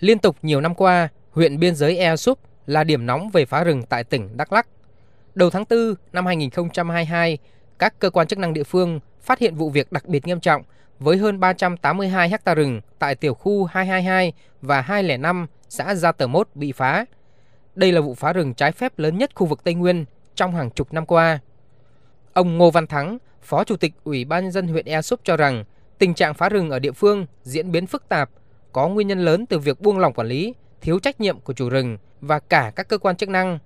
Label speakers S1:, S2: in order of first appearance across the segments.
S1: Liên tục nhiều năm qua, huyện biên giới Ea Súp là điểm nóng về phá rừng tại tỉnh Đắk Lắk. Đầu tháng 4 năm 2022, các cơ quan chức năng địa phương phát hiện vụ việc đặc biệt nghiêm trọng với hơn 382 ha rừng tại tiểu khu 222 và 205 xã Gia Tờ Mốt bị phá. Đây là vụ phá rừng trái phép lớn nhất khu vực Tây Nguyên trong hàng chục năm qua. Ông Ngô Văn Thắng, Phó Chủ tịch Ủy ban nhân dân huyện Ea Súp cho rằng tình trạng phá rừng ở địa phương diễn biến phức tạp, có nguyên nhân lớn từ việc buông lỏng quản lý, thiếu trách nhiệm của chủ rừng và cả các cơ quan chức năng.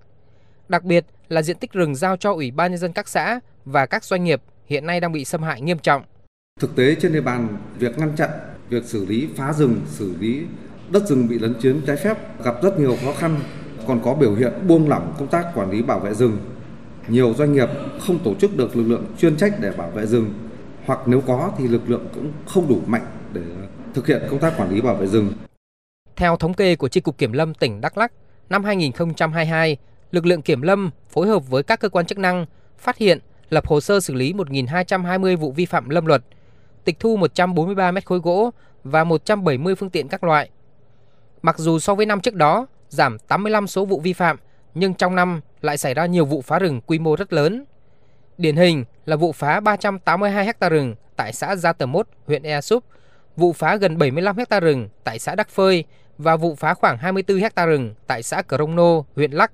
S1: Đặc biệt là diện tích rừng giao cho Ủy ban nhân dân các xã và các doanh nghiệp hiện nay đang bị xâm hại nghiêm trọng.
S2: Thực tế trên địa bàn, việc ngăn chặn, việc xử lý phá rừng, xử lý đất rừng bị lấn chiếm trái phép gặp rất nhiều khó khăn, còn có biểu hiện buông lỏng công tác quản lý bảo vệ rừng. Nhiều doanh nghiệp không tổ chức được lực lượng chuyên trách để bảo vệ rừng, hoặc nếu có thì lực lượng cũng không đủ mạnh để thực hiện công tác quản lý bảo vệ rừng.
S1: Theo thống kê của tri cục Kiểm lâm tỉnh Đắk Lắk, năm 2022, lực lượng kiểm lâm phối hợp với các cơ quan chức năng phát hiện, lập hồ sơ xử lý 1.220 vụ vi phạm lâm luật, tịch thu 143 mét khối gỗ và 170 phương tiện các loại. Mặc dù so với năm trước đó giảm 85 số vụ vi phạm, nhưng trong năm lại xảy ra nhiều vụ phá rừng quy mô rất lớn. Điển hình là vụ phá 382 ha rừng tại xã Gia Tờ Mốt, huyện Ea Súp, vụ phá gần 75 hecta rừng tại xã Đắc Phơi và vụ phá khoảng 24 hecta rừng tại xã Cờ Rông Nô, huyện Lắc.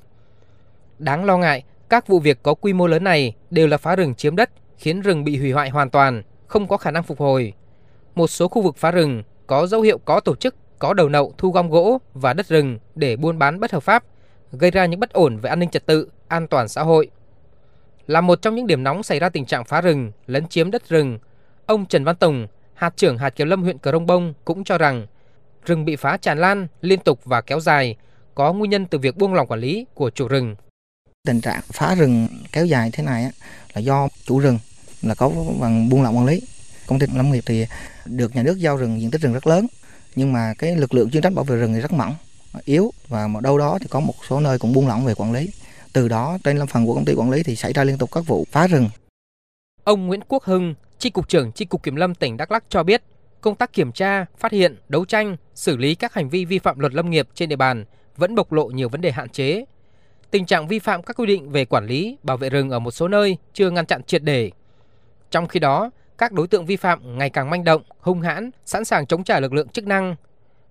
S1: Đáng lo ngại, các vụ việc có quy mô lớn này đều là phá rừng chiếm đất, khiến rừng bị hủy hoại hoàn toàn, không có khả năng phục hồi. Một số khu vực phá rừng có dấu hiệu có tổ chức, có đầu nậu thu gom gỗ và đất rừng để buôn bán bất hợp pháp, gây ra những bất ổn về an ninh trật tự, an toàn xã hội. Là một trong những điểm nóng xảy ra tình trạng phá rừng, lấn chiếm đất rừng, ông Trần Văn Tùng, hạt trưởng hạt kiểm lâm huyện Cờ Rông Bông cũng cho rằng rừng bị phá tràn lan, liên tục và kéo dài có nguyên nhân từ việc buông lỏng quản lý của chủ rừng.
S3: Tình trạng phá rừng kéo dài thế này là do chủ rừng là có bằng buông lỏng quản lý. Công ty lâm nghiệp thì được nhà nước giao rừng diện tích rừng rất lớn nhưng mà cái lực lượng chuyên trách bảo vệ rừng thì rất mỏng, yếu và đâu đó thì có một số nơi cũng buông lỏng về quản lý. Từ đó trên lâm phần của công ty quản lý thì xảy ra liên tục các vụ phá rừng.
S1: Ông Nguyễn Quốc Hưng, Tri cục trưởng Tri cục Kiểm lâm tỉnh Đắk Lắc cho biết, công tác kiểm tra, phát hiện, đấu tranh, xử lý các hành vi vi phạm luật lâm nghiệp trên địa bàn vẫn bộc lộ nhiều vấn đề hạn chế. Tình trạng vi phạm các quy định về quản lý, bảo vệ rừng ở một số nơi chưa ngăn chặn triệt để. Trong khi đó, các đối tượng vi phạm ngày càng manh động, hung hãn, sẵn sàng chống trả lực lượng chức năng.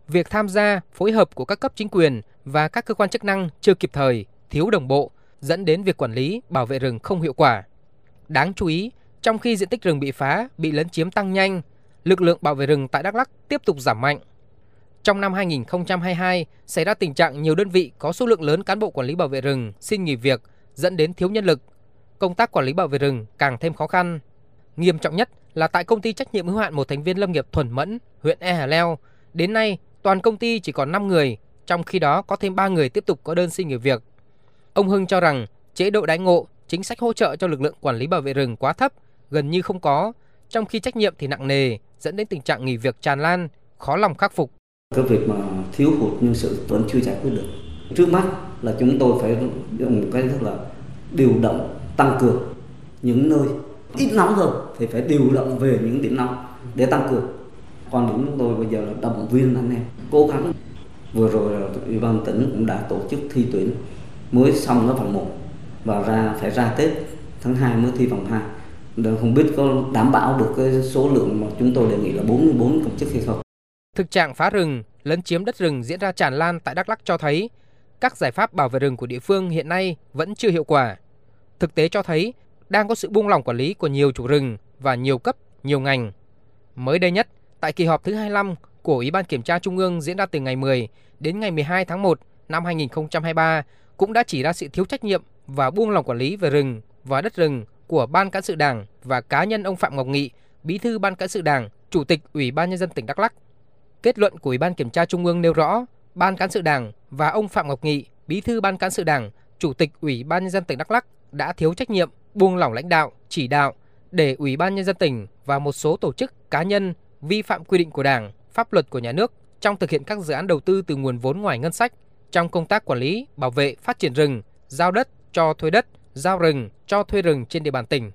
S1: Việc tham gia, phối hợp của các cấp chính quyền và các cơ quan chức năng chưa kịp thời, thiếu đồng bộ, dẫn đến việc quản lý, bảo vệ rừng không hiệu quả. Đáng chú ý, trong khi diện tích rừng bị phá, bị lấn chiếm tăng nhanh, lực lượng bảo vệ rừng tại Đắk Lắk tiếp tục giảm mạnh. Trong năm 2022, xảy ra tình trạng nhiều đơn vị có số lượng lớn cán bộ quản lý bảo vệ rừng xin nghỉ việc, dẫn đến thiếu nhân lực. Công tác quản lý bảo vệ rừng càng thêm khó khăn. Nghiêm trọng nhất là tại công ty trách nhiệm hữu hạn một thành viên lâm nghiệp Thuần Mẫn, huyện E Hà Leo. Đến nay, toàn công ty chỉ còn 5 người, trong khi đó có thêm 3 người tiếp tục có đơn xin nghỉ việc. Ông Hưng cho rằng chế độ đãi ngộ, chính sách hỗ trợ cho lực lượng quản lý bảo vệ rừng quá thấp, gần như không có, trong khi trách nhiệm thì nặng nề, dẫn đến tình trạng nghỉ việc tràn lan, khó lòng khắc phục.
S4: Cái việc mà thiếu hụt nhân sự vẫn chưa giải quyết được. Trước mắt là chúng tôi phải dùng cái rất là điều động tăng cường những nơi ít nóng hơn thì phải điều động về những điểm nóng để tăng cường Còn điểm chúng tôi bây giờ là động viên anh em cố gắng vừa rồi ủy ban tỉnh cũng đã tổ chức thi tuyển mới xong nó vòng 1 và ra phải ra Tết tháng 2 mới thi vòng 2 không biết có đảm bảo được cái số lượng mà chúng tôi đề nghị là 44 công chức hay không.
S1: Thực trạng phá rừng, lấn chiếm đất rừng diễn ra tràn lan tại Đắk Lắk cho thấy các giải pháp bảo vệ rừng của địa phương hiện nay vẫn chưa hiệu quả. Thực tế cho thấy đang có sự buông lỏng quản lý của nhiều chủ rừng và nhiều cấp, nhiều ngành. Mới đây nhất, tại kỳ họp thứ 25 của Ủy ban Kiểm tra Trung ương diễn ra từ ngày 10 đến ngày 12 tháng 1 năm 2023 cũng đã chỉ ra sự thiếu trách nhiệm và buông lỏng quản lý về rừng và đất rừng của Ban Cán sự Đảng và cá nhân ông Phạm Ngọc Nghị, Bí thư Ban Cán sự Đảng, Chủ tịch Ủy ban Nhân dân tỉnh Đắk Lắk. Kết luận của Ủy ban Kiểm tra Trung ương nêu rõ, Ban Cán sự Đảng và ông Phạm Ngọc Nghị, Bí thư Ban Cán sự Đảng, Chủ tịch Ủy ban Nhân dân tỉnh Đắk Lắk đã thiếu trách nhiệm, buông lỏng lãnh đạo, chỉ đạo để Ủy ban Nhân dân tỉnh và một số tổ chức cá nhân vi phạm quy định của Đảng, pháp luật của nhà nước trong thực hiện các dự án đầu tư từ nguồn vốn ngoài ngân sách trong công tác quản lý, bảo vệ, phát triển rừng, giao đất, cho thuê đất, giao rừng, cho thuê rừng trên địa bàn tỉnh.